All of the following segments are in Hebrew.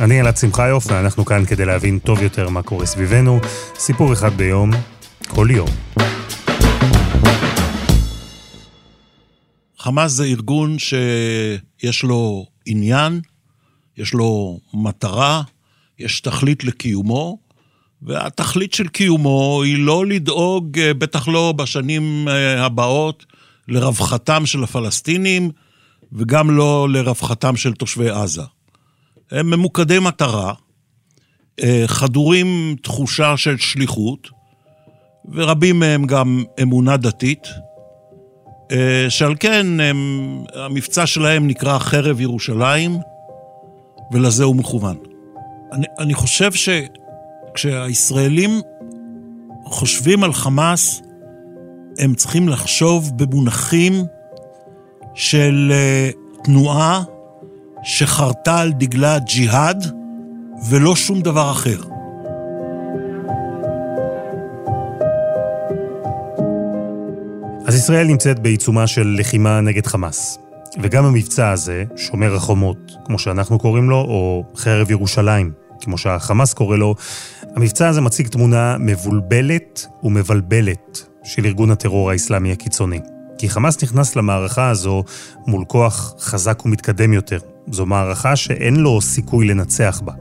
אני אלעד שמחיוף, ואנחנו כאן כדי להבין טוב יותר מה קורה סביבנו. סיפור אחד ביום, כל יום. חמאס זה ארגון שיש לו עניין, יש לו מטרה, יש תכלית לקיומו, והתכלית של קיומו היא לא לדאוג, בטח לא בשנים אה, הבאות, לרווחתם של הפלסטינים, וגם לא לרווחתם של תושבי עזה. הם ממוקדי מטרה, אה, חדורים תחושה של שליחות, ורבים מהם גם אמונה דתית, אה, שעל כן הם, המבצע שלהם נקרא חרב ירושלים, ולזה הוא מכוון. אני, אני חושב שכשהישראלים חושבים על חמאס, הם צריכים לחשוב במונחים של אה, תנועה שחרתה על דגלה ג'יהאד ולא שום דבר אחר. אז ישראל נמצאת בעיצומה של לחימה נגד חמאס. וגם המבצע הזה, שומר החומות, כמו שאנחנו קוראים לו, או חרב ירושלים, כמו שהחמאס קורא לו, המבצע הזה מציג תמונה מבולבלת ומבלבלת של ארגון הטרור האסלאמי הקיצוני. כי חמאס נכנס למערכה הזו מול כוח חזק ומתקדם יותר, זו מערכה שאין לו סיכוי לנצח בה.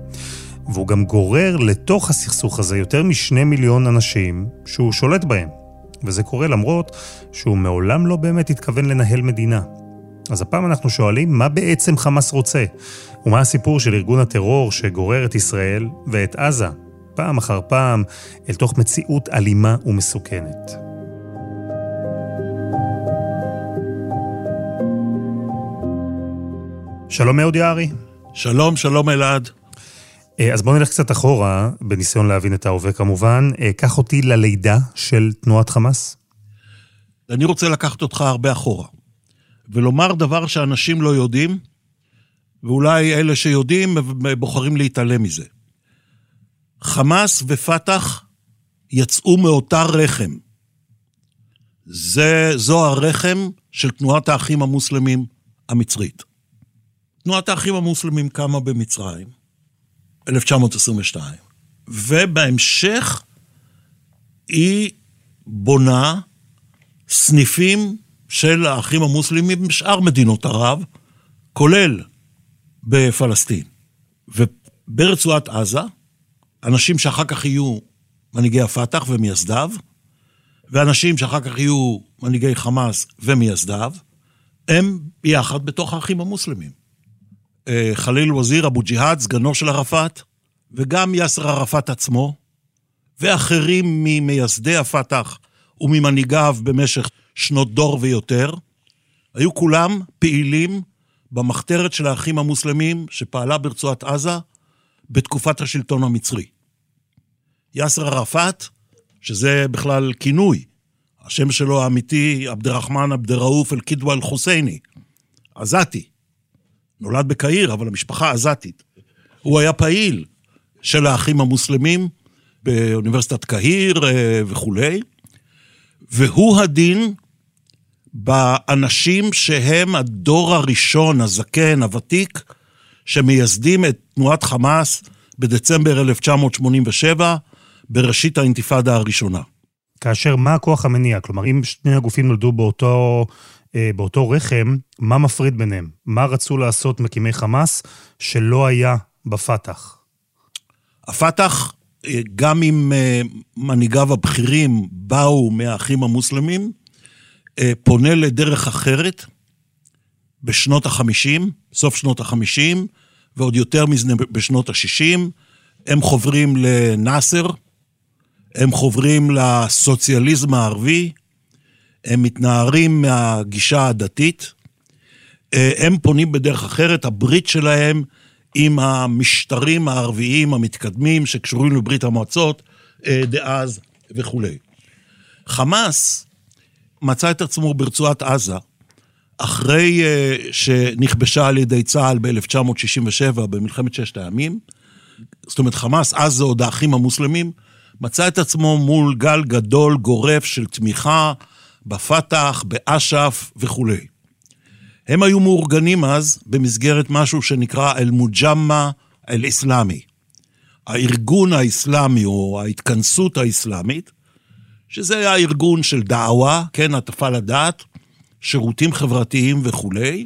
והוא גם גורר לתוך הסכסוך הזה יותר משני מיליון אנשים שהוא שולט בהם. וזה קורה למרות שהוא מעולם לא באמת התכוון לנהל מדינה. אז הפעם אנחנו שואלים, מה בעצם חמאס רוצה? ומה הסיפור של ארגון הטרור שגורר את ישראל ואת עזה, פעם אחר פעם, אל תוך מציאות אלימה ומסוכנת? שלום אהוד יערי. שלום, שלום אלעד. אה, אז בואו נלך קצת אחורה, בניסיון להבין את ההווה כמובן. אה, קח אותי ללידה של תנועת חמאס. אני רוצה לקחת אותך הרבה אחורה, ולומר דבר שאנשים לא יודעים, ואולי אלה שיודעים בוחרים להתעלם מזה. חמאס ופת"ח יצאו מאותה רחם. זה, זו הרחם של תנועת האחים המוסלמים המצרית. תנועת האחים המוסלמים קמה במצרים, 1922, ובהמשך היא בונה סניפים של האחים המוסלמים בשאר מדינות ערב, כולל בפלסטין. וברצועת עזה, אנשים שאחר כך יהיו מנהיגי הפת"ח ומייסדיו, ואנשים שאחר כך יהיו מנהיגי חמאס ומייסדיו, הם ביחד בתוך האחים המוסלמים. אה, חליל וזיר אבו ג'יהאד, סגנו של ערפאת, וגם יאסר ערפאת עצמו, ואחרים ממייסדי הפת"ח וממנהיגיו במשך שנות דור ויותר, היו כולם פעילים במחתרת של האחים המוסלמים שפעלה ברצועת עזה בתקופת השלטון המצרי. יאסר ערפאת, שזה בכלל כינוי, השם שלו האמיתי, עבד אל-רחמן עבד אל-רעוף אל-קידווה אל-חוסייני, עזתי. נולד בקהיר, אבל המשפחה עזתית. הוא היה פעיל של האחים המוסלמים באוניברסיטת קהיר אה, וכולי, והוא הדין באנשים שהם הדור הראשון, הזקן, הוותיק, שמייסדים את תנועת חמאס בדצמבר 1987, בראשית האינתיפאדה הראשונה. כאשר מה הכוח המניע? כלומר, אם שני הגופים נולדו באותו באותו רחם, מה מפריד ביניהם? מה רצו לעשות מקימי חמאס שלא היה בפת"ח? הפת"ח, אה, גם אם אה, מנהיגיו הבכירים באו מהאחים המוסלמים, פונה לדרך אחרת בשנות ה-50, סוף שנות ה-50, ועוד יותר מזה בשנות ה-60. הם חוברים לנאסר, הם חוברים לסוציאליזם הערבי, הם מתנערים מהגישה הדתית, אה, הם פונים בדרך אחרת, הברית שלהם עם המשטרים הערביים המתקדמים שקשורים לברית המועצות אה, דאז וכולי. חמאס מצא את עצמו ברצועת עזה, אחרי אה, שנכבשה על ידי צה"ל ב-1967 במלחמת ששת הימים, זאת אומרת חמאס, אז זה עוד האחים המוסלמים, מצא את עצמו מול גל גדול, גורף של תמיכה בפת"ח, באש"ף וכולי. הם היו מאורגנים אז במסגרת משהו שנקרא אל-מוג'מה אל-אסלאמי. הארגון האסלאמי או ההתכנסות האסלאמית, שזה היה ארגון של דעווה, כן, הטפה לדעת, שירותים חברתיים וכולי,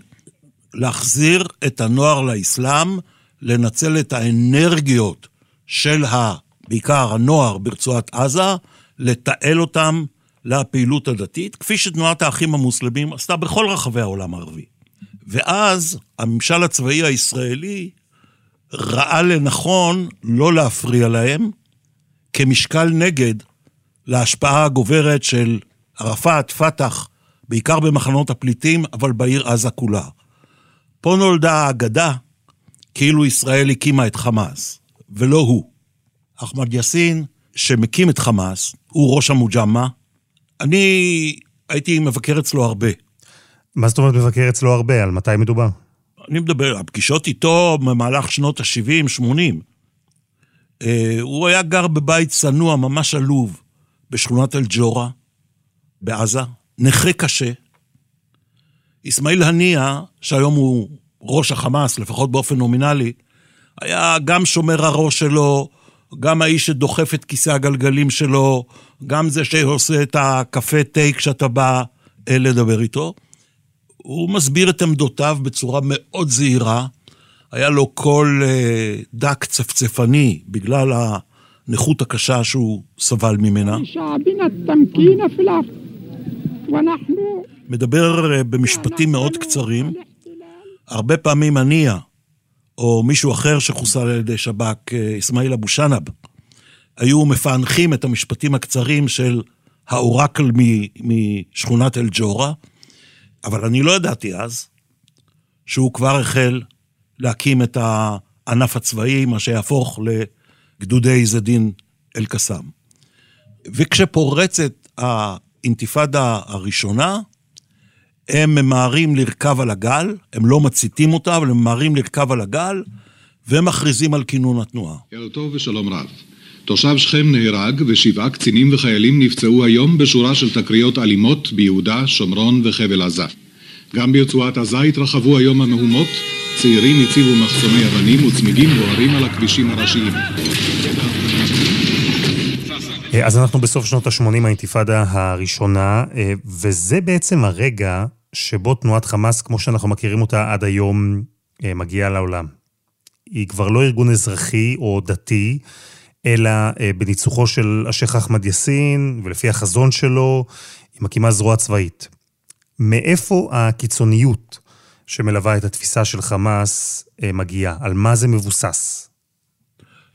להחזיר את הנוער לאסלאם, לנצל את האנרגיות של ה... בעיקר הנוער ברצועת עזה, לתעל אותם לפעילות הדתית, כפי שתנועת האחים המוסלמים עשתה בכל רחבי העולם הערבי. ואז הממשל הצבאי הישראלי ראה לנכון לא להפריע להם כמשקל נגד להשפעה הגוברת של ערפאת, פת"ח, בעיקר במחנות הפליטים, אבל בעיר עזה כולה. פה נולדה האגדה כאילו ישראל הקימה את חמאס, ולא הוא. אחמד יאסין, שמקים את חמאס, הוא ראש המוג'מה. אני הייתי מבקר אצלו הרבה. מה זאת אומרת מבקר אצלו הרבה? על מתי מדובר? אני מדבר, הפגישות איתו במהלך שנות ה-70, 80. אה, הוא היה גר בבית צנוע, ממש עלוב, בשכונת אל-ג'ורה, בעזה, נכה קשה. אסמאעיל הנייה, שהיום הוא ראש החמאס, לפחות באופן נומינלי, היה גם שומר הראש שלו, גם האיש שדוחף את כיסא הגלגלים שלו, גם זה שעושה את הקפה תה כשאתה בא אה, לדבר איתו. הוא מסביר את עמדותיו בצורה מאוד זהירה. היה לו קול אה, דק צפצפני בגלל הנכות הקשה שהוא סבל ממנה. מדבר אה, במשפטים מאוד קצרים. הרבה פעמים הנייה, או מישהו אחר שחוסל על ידי שב"כ, אה, אסמאעיל אבו שנאב, היו מפענחים את המשפטים הקצרים של האורקל משכונת אל-ג'ורה, אבל אני לא ידעתי אז שהוא כבר החל להקים את הענף הצבאי, מה שיהפוך לגדודי זדין אל-קסאם. וכשפורצת האינתיפאדה הראשונה, הם ממהרים לרכב על הגל, הם לא מציתים אותה, אבל הם ממהרים לרכב על הגל, ומכריזים על כינון התנועה. ערב טוב ושלום רב. תושב שכם נהרג ושבעה קצינים וחיילים נפצעו היום בשורה של תקריות אלימות ביהודה, שומרון וחבל עזה. גם ברצועת עזה התרחבו היום המהומות, צעירים הציבו מחסומי אבנים וצמיגים בוערים על הכבישים הראשיים. אה, אז אנחנו בסוף שנות ה-80, האינתיפאדה הראשונה, אה, וזה בעצם הרגע שבו תנועת חמאס, כמו שאנחנו מכירים אותה עד היום, אה, מגיעה לעולם. היא כבר לא ארגון אזרחי או דתי, אלא בניצוחו של השייח' אחמד יאסין, ולפי החזון שלו, היא מקימה זרוע צבאית. מאיפה הקיצוניות שמלווה את התפיסה של חמאס מגיעה? על מה זה מבוסס?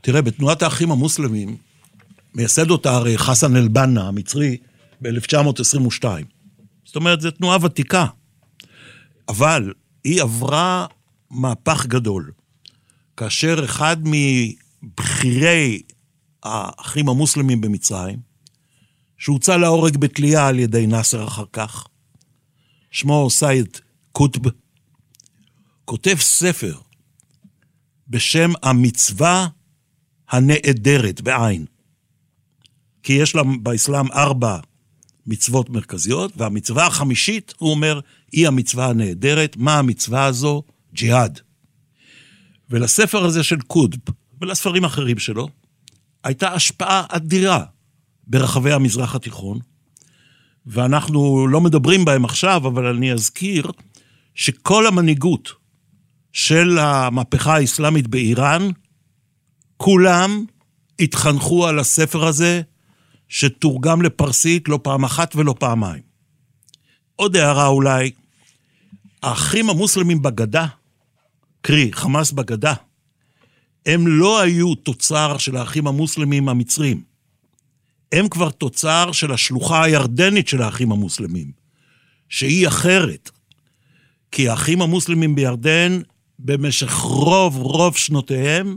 תראה, בתנועת האחים המוסלמים, מייסד אותה הרי חסן אל-בנה המצרי ב-1922. זאת אומרת, זו תנועה ותיקה. אבל היא עברה מהפך גדול. כאשר אחד מבכירי האחים המוסלמים במצרים, שהוצא להורג בתלייה על ידי נאסר אחר כך, שמו סייד קוטב, כותב ספר בשם המצווה הנעדרת, בעין. כי יש לה באסלאם ארבע מצוות מרכזיות, והמצווה החמישית, הוא אומר, היא המצווה הנהדרת. מה המצווה הזו? ג'יהאד. ולספר הזה של קודב, ולספרים אחרים שלו, הייתה השפעה אדירה ברחבי המזרח התיכון, ואנחנו לא מדברים בהם עכשיו, אבל אני אזכיר שכל המנהיגות של המהפכה האסלאמית באיראן, כולם התחנכו על הספר הזה שתורגם לפרסית לא פעם אחת ולא פעמיים. עוד הערה אולי, האחים המוסלמים בגדה, קרי, חמאס בגדה, הם לא היו תוצר של האחים המוסלמים המצרים. הם כבר תוצר של השלוחה הירדנית של האחים המוסלמים, שהיא אחרת. כי האחים המוסלמים בירדן במשך רוב רוב שנותיהם,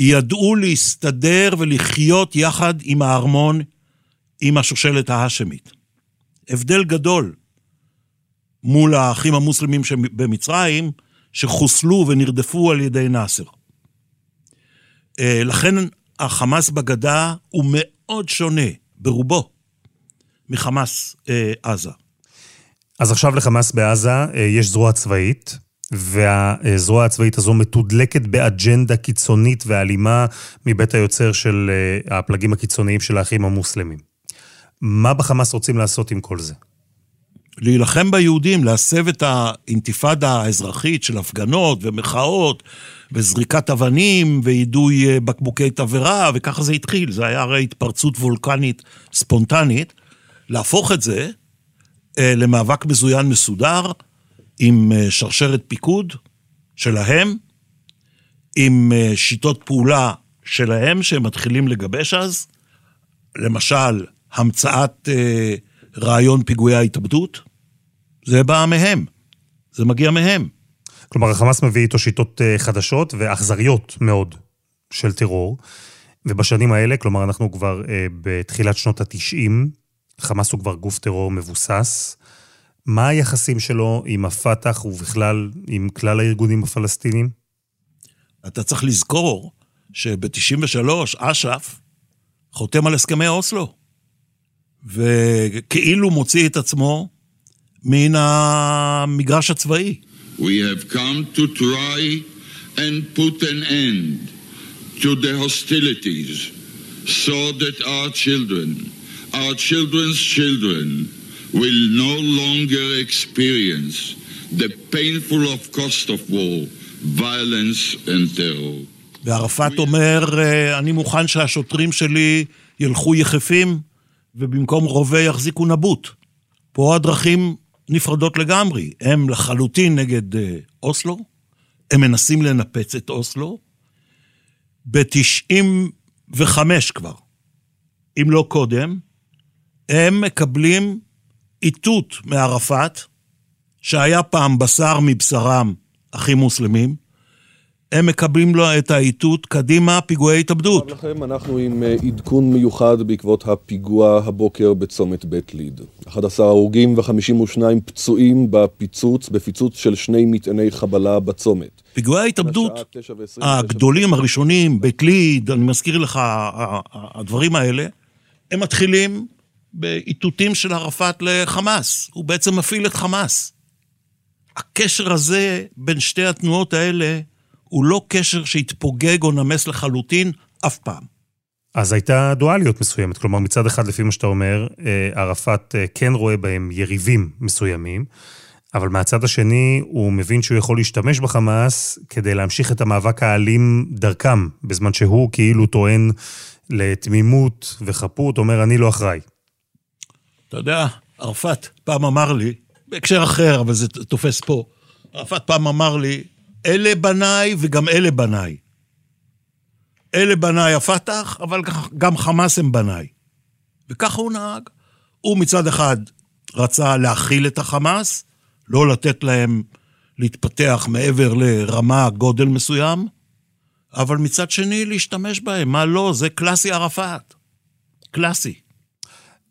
ידעו להסתדר ולחיות יחד עם הארמון, עם השושלת ההאשמית. הבדל גדול מול האחים המוסלמים במצרים, שחוסלו ונרדפו על ידי נאסר. אה, לכן החמאס בגדה הוא מאוד שונה, ברובו, מחמאס אה, עזה. אז עכשיו לחמאס בעזה אה, יש זרוע צבאית, והזרוע הצבאית הזו מתודלקת באג'נדה קיצונית ואלימה מבית היוצר של הפלגים הקיצוניים של האחים המוסלמים. מה בחמאס רוצים לעשות עם כל זה? להילחם ביהודים, להסב את האינתיפאדה האזרחית של הפגנות ומחאות וזריקת אבנים ויידוי אה, בקבוקי תבערה, וככה זה התחיל. זה היה הרי התפרצות וולקנית ספונטנית. להפוך את זה אה, למאבק מזוין מסודר, עם אה, שרשרת פיקוד שלהם, עם שיטות פעולה שלהם שהם מתחילים לגבש אז, למשל, המצאת רעיון פיגועי ההתאבדות, זה בא מהם, זה מגיע מהם. כלומר, החמאס מביא איתו שיטות אה, חדשות ואכזריות מאוד של טרור, ובשנים האלה, כלומר, אנחנו כבר אה, בתחילת שנות ה-90, חמאס הוא כבר גוף טרור מבוסס. מה היחסים שלו עם הפת"ח ובכלל עם כלל הארגונים הפלסטינים? אתה צריך לזכור שב-93 אש"ף חותם על הסכמי אוסלו, וכאילו מוציא את עצמו מן המגרש הצבאי. We have come to try and put an end to the hostilities so that our children, our children's children, will no longer experience the painful of cost of war, violence and terror. וערפאת אומר, אני מוכן שהשוטרים שלי ילכו יחפים ובמקום רובה יחזיקו נבוט. פה הדרכים נפרדות לגמרי. הם לחלוטין נגד אה, אוסלו, הם מנסים לנפץ את אוסלו. ב-95 כבר, אם לא קודם, הם מקבלים איתות מערפאת, שהיה פעם בשר מבשרם, אחים מוסלמים, הם מקבלים לו את האיתות, קדימה, פיגועי התאבדות. לכם, אנחנו עם אה, עדכון מיוחד בעקבות הפיגוע הבוקר בצומת בית ליד. 11 הרוגים ו-52 פצועים בפיצוץ, בפיצוץ של שני מטעני חבלה בצומת. פיגועי ההתאבדות הגדולים, הראשונים, בית ליד, אני מזכיר לך, הדברים האלה, הם מתחילים באיתותים של ערפאת לחמאס. הוא בעצם מפעיל את חמאס. הקשר הזה בין שתי התנועות האלה הוא לא קשר שהתפוגג או נמס לחלוטין אף פעם. אז הייתה דואליות מסוימת, כלומר מצד אחד, לפי מה שאתה אומר, אה, ערפאת אה, כן רואה בהם יריבים מסוימים, אבל מהצד השני הוא מבין שהוא יכול להשתמש בחמאס כדי להמשיך את המאבק האלים דרכם, בזמן שהוא כאילו טוען לתמימות וחפות, אומר אני לא אחראי. אתה יודע, ערפאת פעם אמר לי, בהקשר אחר, אבל זה תופס פה, ערפאת פעם אמר לי, אלה בניי וגם אלה בניי. אלה בניי הפת"ח, אבל גם חמאס הם בניי. וככה הוא נהג. הוא מצד אחד רצה להכיל את החמאס, לא לתת להם להתפתח מעבר לרמה, גודל מסוים, אבל מצד שני להשתמש בהם. מה לא? זה קלאסי ערפאת. קלאסי.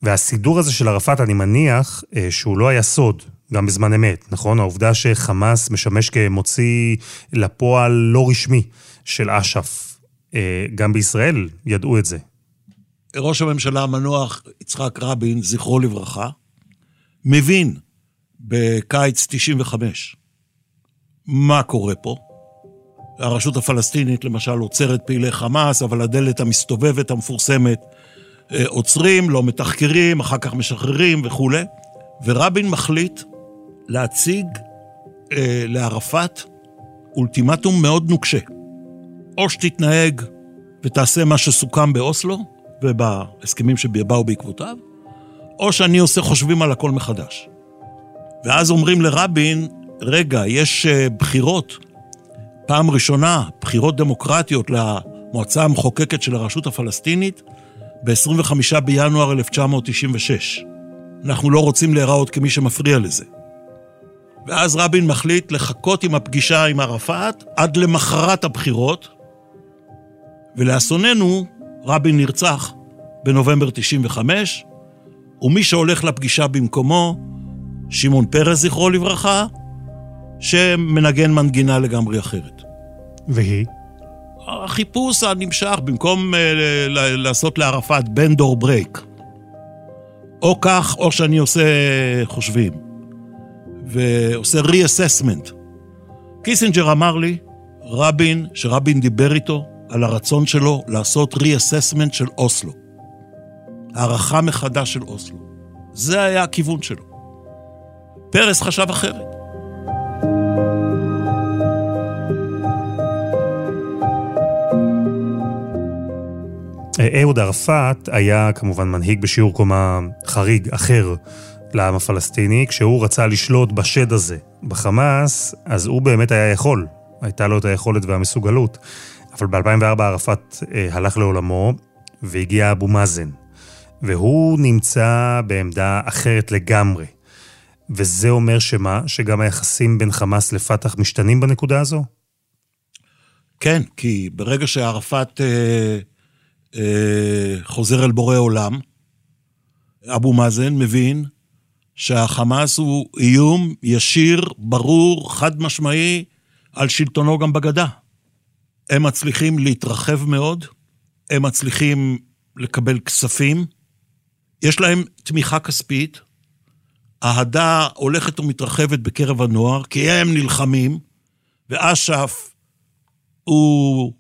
והסידור הזה של ערפאת, אני מניח אה, שהוא לא היה סוד. גם בזמן אמת, נכון? העובדה שחמאס משמש כמוציא לפועל לא רשמי של אש"ף, אה, גם בישראל ידעו את זה. ראש הממשלה המנוח יצחק רבין, זכרו לברכה, מבין בקיץ 95 מה קורה פה. הרשות הפלסטינית למשל עוצרת פעילי חמאס, אבל הדלת המסתובבת המפורסמת עוצרים, לא מתחקרים, אחר כך משחררים וכולי. ורבין מחליט להציג אה, לערפאת אולטימטום מאוד נוקשה. או שתתנהג ותעשה מה שסוכם באוסלו ובהסכמים שבאו בעקבותיו, או שאני עושה חושבים על הכל מחדש. ואז אומרים לרבין, רגע, יש אה, בחירות, פעם ראשונה, בחירות דמוקרטיות למועצה המחוקקת של הרשות הפלסטינית ב-25 בינואר 1996. אנחנו לא רוצים להיראות כמי שמפריע לזה. ואז רבין מחליט לחכות עם הפגישה עם ערפאת עד למחרת הבחירות, ולאסוננו, רבין נרצח בנובמבר 95, ומי שהולך לפגישה במקומו, שמעון פרס, זכרו לברכה, שמנגן מנגינה לגמרי אחרת. והיא? החיפוש הנמשך, במקום אה, לעשות לערפאת bend or break, או כך, או שאני עושה חושבים, ועושה re-assessment. קיסינג'ר אמר לי, רבין, שרבין דיבר איתו על הרצון שלו לעשות re-assessment של אוסלו. הערכה מחדש של אוסלו. זה היה הכיוון שלו. פרס חשב אחרת. אהוד ערפאת היה כמובן מנהיג בשיעור קומה חריג אחר לעם הפלסטיני. כשהוא רצה לשלוט בשד הזה, בחמאס, אז הוא באמת היה יכול. הייתה לו את היכולת והמסוגלות. אבל ב-2004 ערפאת אה, הלך לעולמו והגיע אבו מאזן. והוא נמצא בעמדה אחרת לגמרי. וזה אומר שמה? שגם היחסים בין חמאס לפתח משתנים בנקודה הזו? כן, כי ברגע שערפאת אה, חוזר אל בורא עולם, אבו מאזן מבין שהחמאס הוא איום ישיר, ברור, חד משמעי, על שלטונו גם בגדה. הם מצליחים להתרחב מאוד, הם מצליחים לקבל כספים, יש להם תמיכה כספית, אהדה הולכת ומתרחבת בקרב הנוער, כי הם נלחמים, ואש"ף הוא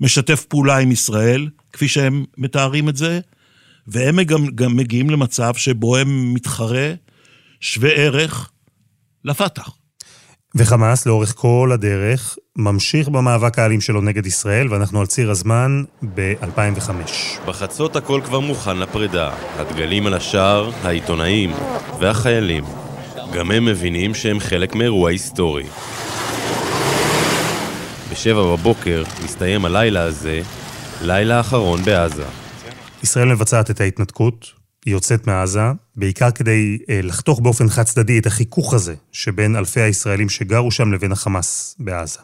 משתף פעולה עם ישראל, כפי שהם מתארים את זה, והם גם, גם מגיעים למצב שבו הם מתחרה שווה ערך לפתח. וחמאס לאורך כל הדרך ממשיך במאבק האלים שלו נגד ישראל, ואנחנו על ציר הזמן ב-2005. בחצות הכל כבר מוכן לפרידה. הדגלים על השער, העיתונאים והחיילים. גם הם מבינים שהם חלק מאירוע היסטורי. בשבע בבוקר מסתיים הלילה הזה, לילה אחרון בעזה. ישראל מבצעת את ההתנתקות, היא יוצאת מעזה, בעיקר כדי אה, לחתוך באופן חד צדדי את החיכוך הזה שבין אלפי הישראלים שגרו שם לבין החמאס בעזה.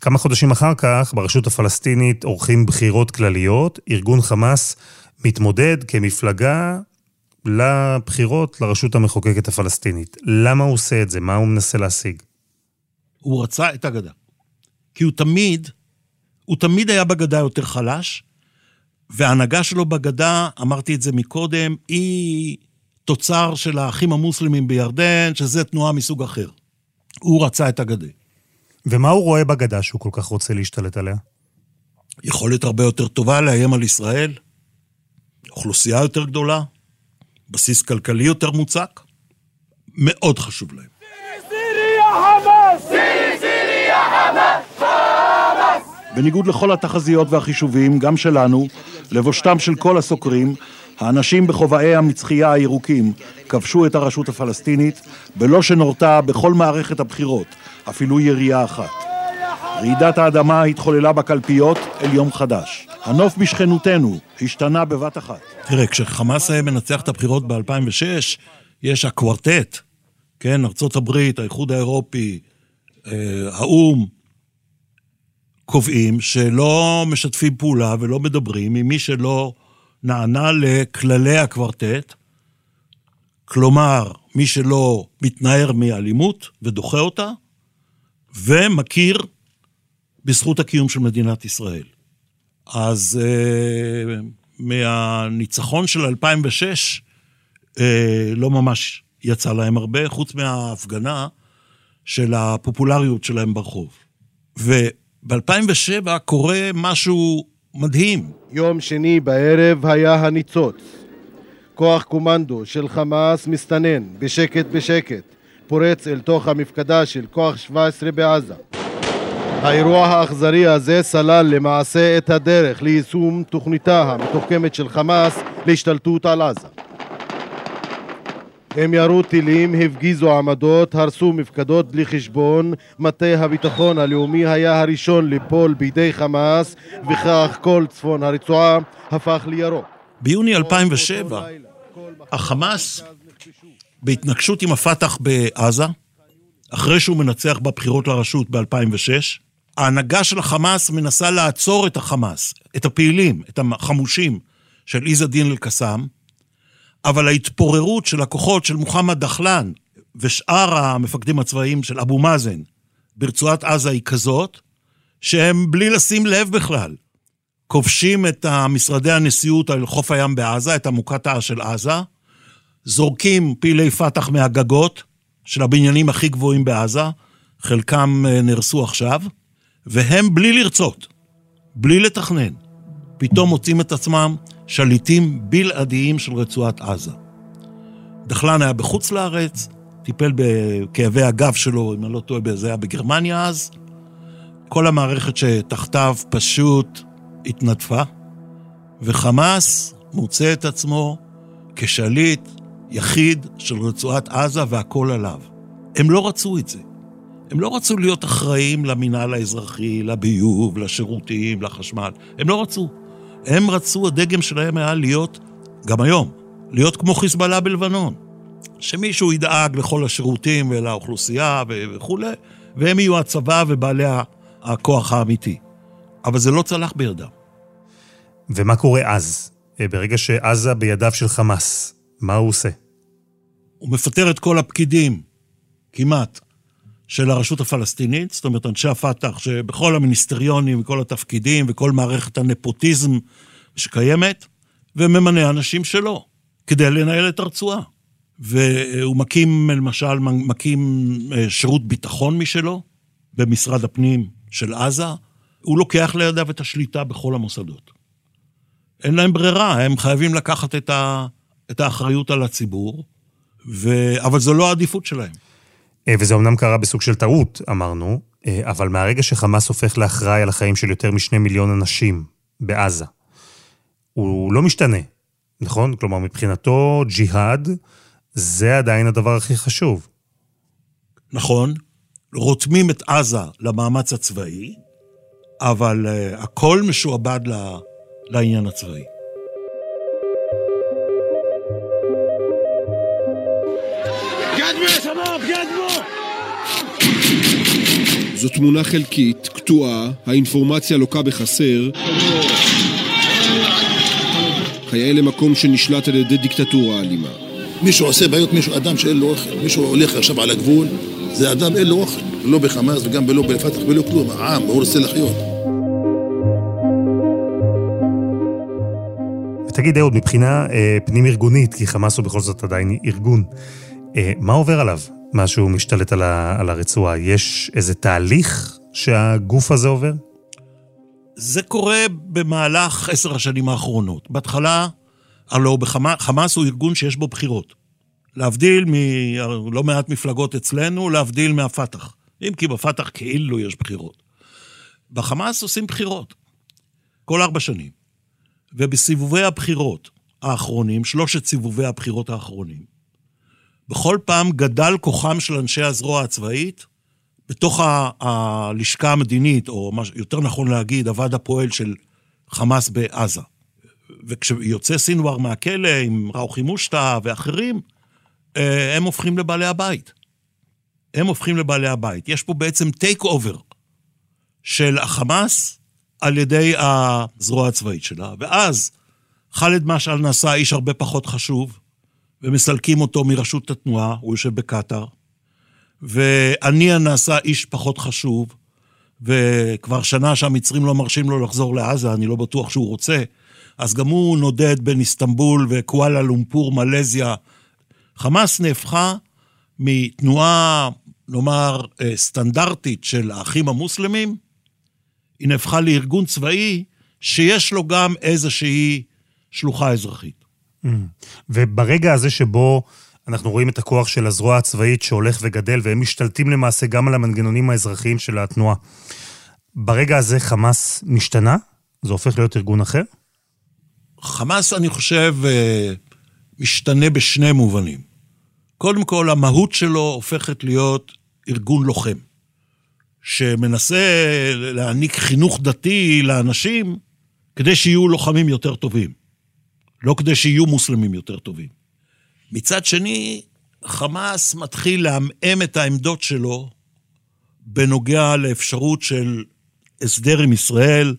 כמה חודשים אחר כך, ברשות הפלסטינית עורכים בחירות כלליות, ארגון חמאס מתמודד כמפלגה לבחירות לרשות המחוקקת הפלסטינית. למה הוא עושה את זה? מה הוא מנסה להשיג? הוא רצה את הגדה. כי הוא תמיד, הוא תמיד היה בגדה יותר חלש, וההנהגה שלו בגדה, אמרתי את זה מקודם, היא תוצר של האחים המוסלמים בירדן, שזה תנועה מסוג אחר. הוא רצה את הגדה. ומה הוא רואה בגדה שהוא כל כך רוצה להשתלט עליה? יכולת הרבה יותר טובה לאיים על ישראל, אוכלוסייה יותר גדולה, בסיס כלכלי יותר מוצק, מאוד חשוב להם. בניגוד לכל התחזיות והחישובים, גם שלנו, לבושתם של כל הסוקרים, האנשים בכובעי המצחייה הירוקים כבשו את הרשות הפלסטינית בלא שנורתה בכל מערכת הבחירות, אפילו ירייה אחת. רעידת האדמה התחוללה בקלפיות אל יום חדש. הנוף בשכנותנו השתנה בבת אחת. תראה, כשחמאס מנצח את הבחירות ב-2006, יש הקוורטט, כן, ארצות הברית, האיחוד האירופי, אה, האו"ם, קובעים שלא משתפים פעולה ולא מדברים עם מי שלא נענה לכללי הקוורטט, כלומר, מי שלא מתנער מאלימות ודוחה אותה, ומכיר בזכות הקיום של מדינת ישראל. אז אה, מהניצחון של 2006 אה, לא ממש יצא להם הרבה, חוץ מההפגנה של הפופולריות שלהם ברחוב. וב-2007 קורה משהו מדהים. יום שני בערב היה הניצוץ. כוח קומנדו של חמאס מסתנן, בשקט בשקט, פורץ אל תוך המפקדה של כוח 17 בעזה. האירוע האכזרי הזה סלל למעשה את הדרך ליישום תוכניתה המתוחכמת של חמאס להשתלטות על עזה. הם ירו טילים, הפגיזו עמדות, הרסו מפקדות בלי חשבון, מטה הביטחון הלאומי היה הראשון ליפול בידי חמאס, וכך כל צפון הרצועה הפך לירוק. ביוני 2007, החמאס, בהתנגשות עם הפת"ח בעזה, אחרי שהוא מנצח בבחירות לרשות ב-2006, ההנהגה של החמאס מנסה לעצור את החמאס, את הפעילים, את החמושים של עיז א-דין אל-קסאם, אבל ההתפוררות של הכוחות של מוחמד דחלן ושאר המפקדים הצבאיים של אבו מאזן ברצועת עזה היא כזאת, שהם בלי לשים לב בכלל, כובשים את משרדי הנשיאות על חוף הים בעזה, את המוקטעה של עזה, זורקים פעילי פת"ח מהגגות של הבניינים הכי גבוהים בעזה, חלקם אה, נהרסו עכשיו, והם בלי לרצות, בלי לתכנן, פתאום מוצאים את עצמם שליטים בלעדיים של רצועת עזה. דחלן היה בחוץ לארץ, טיפל בכאבי הגב שלו, אם אני לא טועה, זה היה בגרמניה אז. כל המערכת שתחתיו פשוט התנדפה, וחמאס מוצא את עצמו כשליט יחיד של רצועת עזה והכל עליו. הם לא רצו את זה. הם לא רצו להיות אחראים למינהל האזרחי, לביוב, לשירותים, לחשמל. הם לא רצו. הם רצו, הדגם שלהם היה להיות, גם היום, להיות כמו חיזבאללה בלבנון. שמישהו ידאג לכל השירותים ולאוכלוסייה וכולי, והם יהיו הצבא ובעלי הכוח האמיתי. אבל זה לא צלח בידם. ומה קורה אז? אה, ברגע שעזה בידיו של חמאס, מה הוא עושה? הוא מפטר את כל הפקידים, כמעט, של הרשות הפלסטינית, זאת אומרת, אנשי הפת"ח, שבכל המיניסטריונים וכל התפקידים וכל מערכת הנפוטיזם שקיימת, וממנה אנשים שלו, כדי לנהל את הרצועה. והוא מקים, למשל, מקים אה, שירות ביטחון משלו במשרד הפנים של עזה, הוא לוקח לידיו את השליטה בכל המוסדות. אין להם ברירה, הם חייבים לקחת את, ה, את האחריות על הציבור, ו... אבל זו לא העדיפות שלהם. אה, וזה אמנם קרה בסוג של טעות, אמרנו, אה, אבל מהרגע שחמאס הופך לאחראי על החיים של יותר משני מיליון אנשים בעזה, הוא לא משתנה, נכון? כלומר, מבחינתו, ג'יהאד זה עדיין הדבר הכי חשוב. נכון, רותמים את עזה למאמץ הצבאי, אבל uh, הכל משועבד לעניין הצבאי. זו תמונה חלקית, קטועה, האינפורמציה לוקה בחסר. כיאה למקום שנשלט על ידי דיקטטורה אלימה. מישהו עושה בעיות, מישהו אדם שאין לו אוכל, מישהו הולך עכשיו על הגבול, זה אדם אין לו אוכל, לא בחמאס וגם לא בפתח ולא כלום, העם, הוא רוצה לחיות. ותגיד אהוד, מבחינה אה, פנים-ארגונית, כי חמאס הוא בכל זאת עדיין ארגון, אה, מה עובר עליו? משהו משתלט על, ה, על הרצועה? יש איזה תהליך שהגוף הזה עובר? זה קורה במהלך עשר השנים האחרונות. בהתחלה, הלוא חמאס הוא ארגון שיש בו בחירות. להבדיל מלא מעט מפלגות אצלנו, להבדיל מהפת"ח. אם כי בפת"ח כאילו יש בחירות. בחמאס עושים בחירות. כל ארבע שנים. ובסיבובי הבחירות האחרונים, שלושת סיבובי הבחירות האחרונים, בכל פעם גדל כוחם של אנשי הזרוע הצבאית בתוך הלשכה המדינית, או יותר נכון להגיד, הוועד הפועל של חמאס בעזה. וכשיוצא סינואר מהכלא עם רוחי מושתהא ואחרים, אה, הם הופכים לבעלי הבית. הם הופכים לבעלי הבית. יש פה בעצם takeover של החמאס על ידי הזרוע הצבאית שלה, ואז ח'אלד משעל נעשה איש הרבה פחות חשוב, ומסלקים אותו מראשות התנועה, הוא יושב בקטאר, והנייה נעשה איש פחות חשוב, וכבר שנה שהמצרים לא מרשים לו לחזור לעזה, אני לא בטוח שהוא רוצה, אז גם הוא נודד בין איסטנבול וקואלה לומפור, מלזיה. חמאס נהפכה מתנועה, נאמר, אה, סטנדרטית של האחים המוסלמים, היא נהפכה לארגון צבאי שיש לו גם איזושהי שלוחה אזרחית. Mm. וברגע הזה שבו אנחנו רואים את הכוח של הזרוע הצבאית שהולך וגדל, והם משתלטים למעשה גם על המנגנונים האזרחיים של התנועה, ברגע הזה חמאס משתנה? זה הופך להיות ארגון אחר? חמאס, אני חושב, אה, משתנה בשני מובנים. קודם כל, המהות שלו הופכת להיות ארגון לוחם, שמנסה להעניק חינוך דתי לאנשים כדי שיהיו לוחמים יותר טובים, לא כדי שיהיו מוסלמים יותר טובים. מצד שני, חמאס מתחיל לעמעם את העמדות שלו בנוגע לאפשרות של הסדר עם ישראל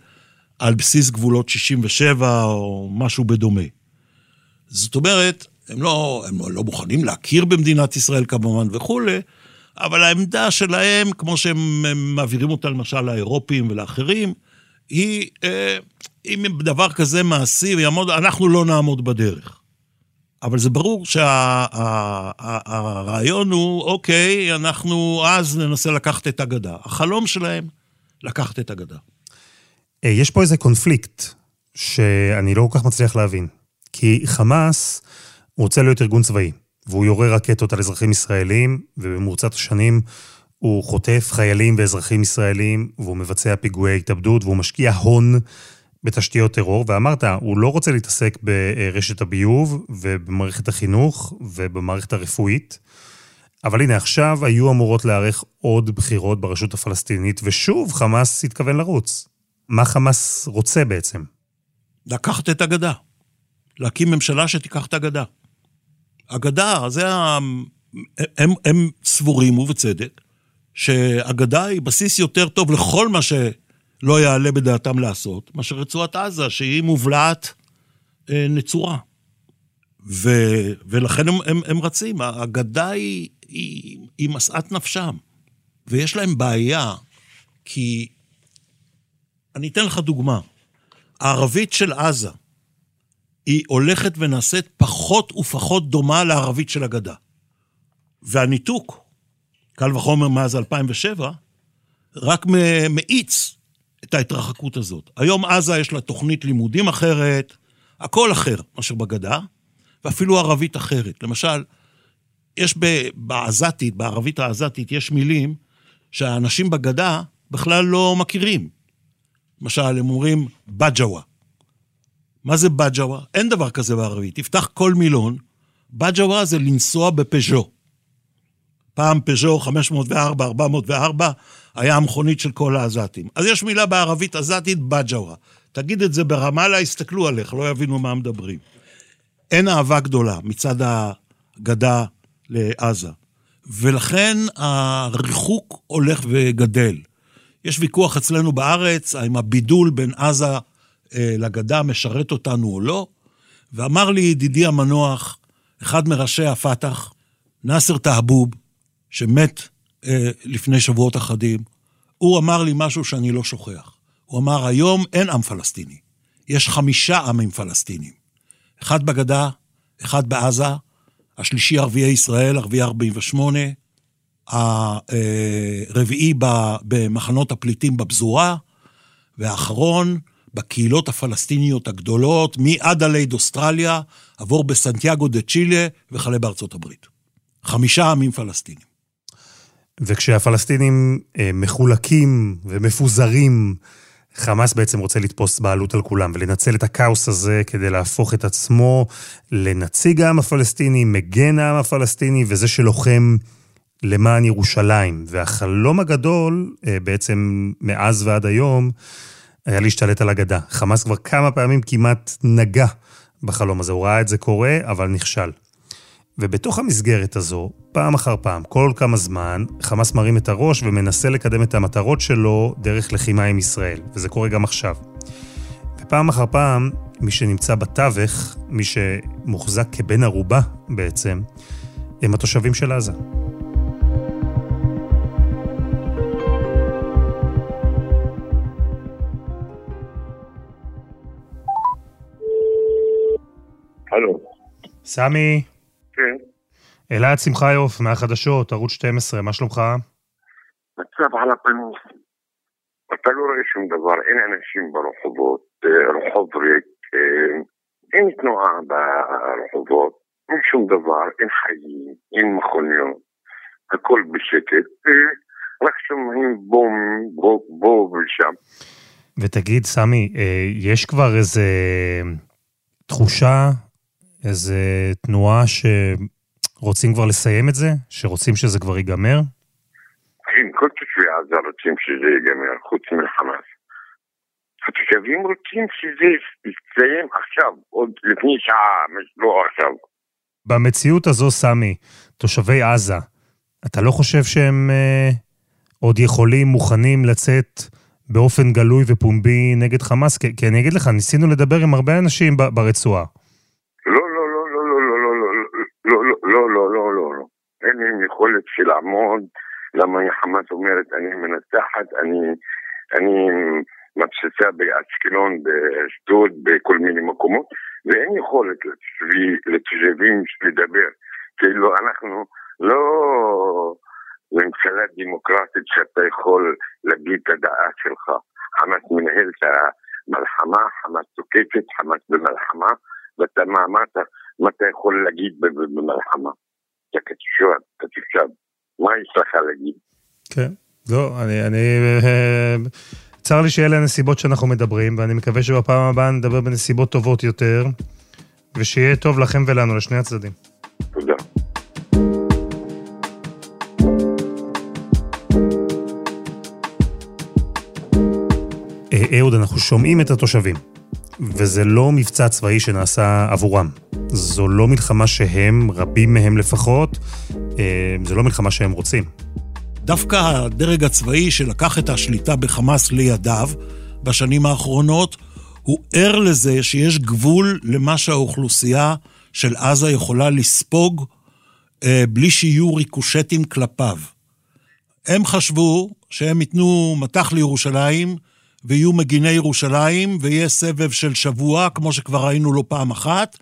על בסיס גבולות 67 או משהו בדומה. זאת אומרת, הם לא, הם לא מוכנים להכיר במדינת ישראל כמובן וכולי, אבל העמדה שלהם, כמו שהם מעבירים אותה למשל לאירופים ולאחרים, היא, אה, אם דבר כזה מעשי ויעמוד, אנחנו לא נעמוד בדרך. אבל זה ברור שהרעיון שה, הוא, אוקיי, אנחנו אז ננסה לקחת את הגדה. החלום שלהם, לקחת את הגדה. אה, יש פה איזה קונפליקט שאני לא כל כך מצליח להבין. כי חמאס רוצה להיות ארגון צבאי, והוא יורה רקטות על אזרחים ישראלים, ובמרוצת השנים הוא חוטף חיילים ואזרחים ישראלים, והוא מבצע פיגועי התאבדות, והוא משקיע הון בתשתיות טרור, ואמרת, הוא לא רוצה להתעסק ברשת הביוב ובמערכת החינוך ובמערכת הרפואית. אבל הנה, עכשיו היו אמורות להיערך עוד בחירות ברשות הפלסטינית, ושוב חמאס התכוון לרוץ. מה חמאס רוצה בעצם? לקחת את הגדה. להקים ממשלה שתיקח את הגדה. הגדה, זה ה... הם, הם סבורים, ובצדק, שהגדה היא בסיס יותר טוב לכל מה שלא יעלה בדעתם לעשות, מאשר רצועת עזה, שהיא מובלעת אה, נצורה. ו, ולכן הם, הם, הם רצים. הגדה היא, היא, היא משאת נפשם. ויש להם בעיה, כי... אני אתן לך דוגמה. הערבית של עזה, היא הולכת ונעשית פחות ופחות דומה לערבית של הגדה. והניתוק, קל וחומר מאז 2007, רק מאיץ את ההתרחקות הזאת. היום עזה יש לה תוכנית לימודים אחרת, הכל אחר מאשר בגדה, ואפילו ערבית אחרת. למשל, יש בעזתית, בערבית העזתית, יש מילים שהאנשים בגדה בכלל לא מכירים. למשל, הם אומרים בג'ווה. מה זה בג'ווה? אין דבר כזה בערבית. תפתח כל מילון, בג'ווה זה לנסוע בפז'ו. פעם פז'ו 504, 404, היה המכונית של כל העזתים. אז יש מילה בערבית עזתית, בג'ווה. תגיד את זה ברמאללה, יסתכלו עליך, לא יבינו מה מדברים. אין אהבה גדולה מצד הגדה לעזה. ולכן הריחוק הולך וגדל. יש ויכוח אצלנו בארץ, האם הבידול בין עזה אה, לגדה משרת אותנו או לא, ואמר לי ידידי המנוח, אחד מראשי הפת"ח, נאסר תהבוב, שמת אה, לפני שבועות אחדים, הוא אמר לי משהו שאני לא שוכח. הוא אמר, היום אין עם פלסטיני, יש חמישה עמים פלסטינים. אחד בגדה, אחד בעזה, השלישי ערביי ישראל, ערביי 48, הרביעי במחנות הפליטים בפזורה, והאחרון בקהילות הפלסטיניות הגדולות, מעד הליד אוסטרליה, עבור בסנטיאגו דה צ'ילה וכלה בארצות הברית. חמישה עמים פלסטינים. וכשהפלסטינים אה, מחולקים ומפוזרים, חמאס בעצם רוצה לתפוס בעלות על כולם ולנצל את הכאוס הזה כדי להפוך את עצמו לנציג העם הפלסטיני, מגן העם הפלסטיני וזה שלוחם למען ירושלים. והחלום הגדול, אה, בעצם מאז ועד היום, היה להשתלט על הגדה. חמאס כבר כמה פעמים כמעט נגע בחלום הזה. הוא ראה את זה קורה, אבל נכשל. ובתוך המסגרת הזו, פעם אחר פעם, כל כמה זמן, חמאס מרים את הראש ומנסה לקדם את המטרות שלו דרך לחימה עם ישראל, וזה קורה גם עכשיו. ופעם אחר פעם, מי שנמצא בתווך, מי שמוחזק כבן ערובה בעצם, הם התושבים של עזה. הלו. סמי. כן. אלעד שמחיוף מהחדשות, ערוץ 12, מה שלומך? מצב על הפנים. אתה לא רואה שום דבר, אין אנשים ברחובות, אה, רחוב ריק, אה, אין תנועה ברחובות, אין שום דבר, אין חיים, אין מכוניות, הכל בשקט, אה, רק שומעים בום, בו ושם. ותגיד, סמי, יש כבר איזה תחושה איזה תנועה שרוצים כבר לסיים את זה? שרוצים שזה כבר ייגמר? כן, כל תושבי עזה רוצים שזה ייגמר, חוץ מחמאס. התושבים רוצים שזה יסתיים עכשיו, עוד לפני שעה, לא עכשיו. במציאות הזו, סמי, תושבי עזה, אתה לא חושב שהם אה, עוד יכולים, מוכנים לצאת באופן גלוי ופומבי נגד חמאס? כי, כי אני אגיד לך, ניסינו לדבר עם הרבה אנשים ברצועה. אין להם יכולת של לעמוד, למה חמאס אומרת, אני מנצחת, אני, אני מפסיסה באשקלון, באשדוד, בכל מיני מקומות, ואין יכולת לתושבים לדבר. כאילו, אנחנו לא ממשלה דמוקרטית שאתה יכול להגיד את הדעה שלך. חמאס מנהל את המלחמה, חמאס תוקפת, חמאס במלחמה, ואתה מה, מה אתה יכול להגיד במלחמה? כתושב, כתושב, מה יש לך להגיד? כן, לא, אני... אני אה, צר לי שאלה הנסיבות שאנחנו מדברים, ואני מקווה שבפעם הבאה נדבר בנסיבות טובות יותר, ושיהיה טוב לכם ולנו, לשני הצדדים. תודה. אהוד, אנחנו שומעים את התושבים, וזה לא מבצע צבאי שנעשה עבורם. זו לא מלחמה שהם, רבים מהם לפחות, אה, זו לא מלחמה שהם רוצים. דווקא הדרג הצבאי שלקח את השליטה בחמאס לידיו בשנים האחרונות, הוא ער לזה שיש גבול למה שהאוכלוסייה של עזה יכולה לספוג אה, בלי שיהיו ריקושטים כלפיו. הם חשבו שהם ייתנו מטח לירושלים, ויהיו מגיני ירושלים, ויהיה סבב של שבוע, כמו שכבר ראינו לא פעם אחת,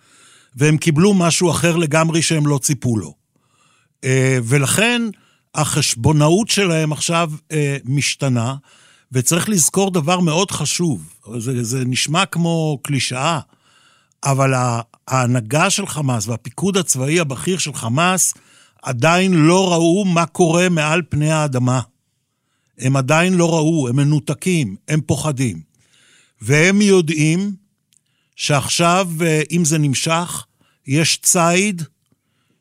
והם קיבלו משהו אחר לגמרי שהם לא ציפו לו. אה, ולכן החשבונאות שלהם עכשיו אה, משתנה, וצריך לזכור דבר מאוד חשוב, זה, זה נשמע כמו קלישאה, אבל ההנהגה של חמאס והפיקוד הצבאי הבכיר של חמאס עדיין לא ראו מה קורה מעל פני האדמה. הם עדיין לא ראו, הם מנותקים, הם פוחדים. והם יודעים שעכשיו, אה, אם זה נמשך, יש ציד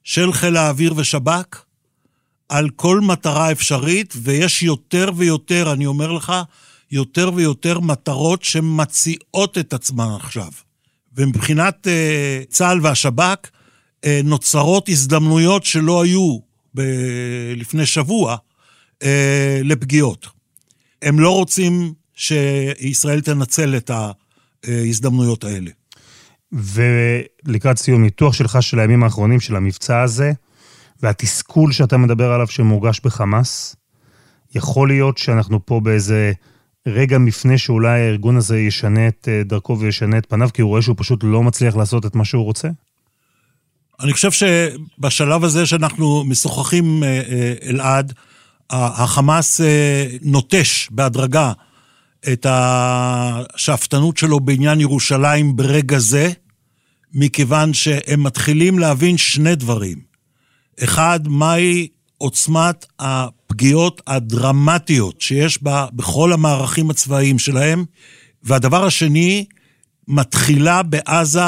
של חיל האוויר ושב"כ על כל מטרה אפשרית, ויש יותר ויותר, אני אומר לך, יותר ויותר מטרות שמציעות את עצמן עכשיו. ומבחינת uh, צה"ל והשב"כ, uh, נוצרות הזדמנויות שלא היו ב- לפני שבוע, אה, לפגיעות. הם לא רוצים שישראל תנצל את ההזדמנויות האלה. ולקראת סיום, ניתוח שלך של הימים האחרונים של המבצע הזה, והתסכול שאתה מדבר עליו שמורגש בחמאס, יכול להיות שאנחנו פה באיזה רגע מפנה שאולי הארגון הזה ישנה את אה, דרכו וישנה את פניו, כי הוא רואה שהוא פשוט לא מצליח לעשות את מה שהוא רוצה? אני חושב שבשלב הזה שאנחנו משוחחים, אה, אלעד, החמאס אה, נוטש בהדרגה את השאפתנות שלו בעניין ירושלים ברגע זה, מכיוון שהם מתחילים להבין שני דברים. אחד, מהי עוצמת הפגיעות הדרמטיות שיש בה בכל המערכים הצבאיים שלהם, והדבר השני, מתחילה בעזה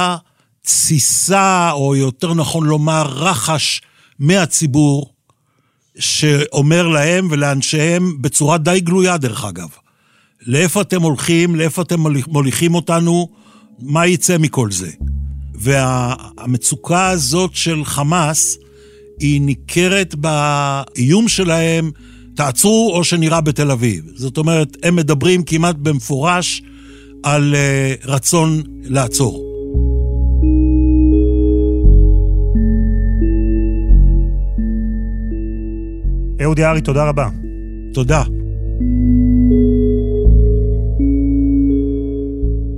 תסיסה, או יותר נכון לומר, רחש מהציבור, שאומר להם ולאנשיהם בצורה די גלויה, דרך אגב, לאיפה אתם הולכים, לאיפה אתם מוליכים אותנו, מה יצא מכל זה. והמצוקה הזאת של חמאס, היא ניכרת באיום שלהם, תעצרו או שנראה בתל אביב. זאת אומרת, הם מדברים כמעט במפורש על אה, רצון לעצור. אהוד יערי, תודה רבה. תודה.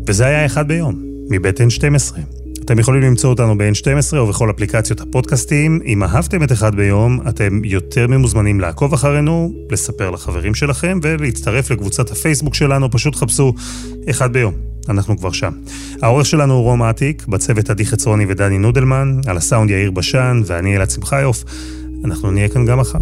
וזה היה אחד ביום, מבית N12. אתם יכולים למצוא אותנו ב-N12 או בכל אפליקציות הפודקאסטים. אם אהבתם את אחד ביום, אתם יותר ממוזמנים לעקוב אחרינו, לספר לחברים שלכם ולהצטרף לקבוצת הפייסבוק שלנו, פשוט חפשו אחד ביום. אנחנו כבר שם. העורך שלנו הוא רום אטיק, בצוות עדי חצרוני ודני נודלמן, על הסאונד יאיר בשן ואני אלעד שמחיוף. אנחנו נהיה כאן גם מחר.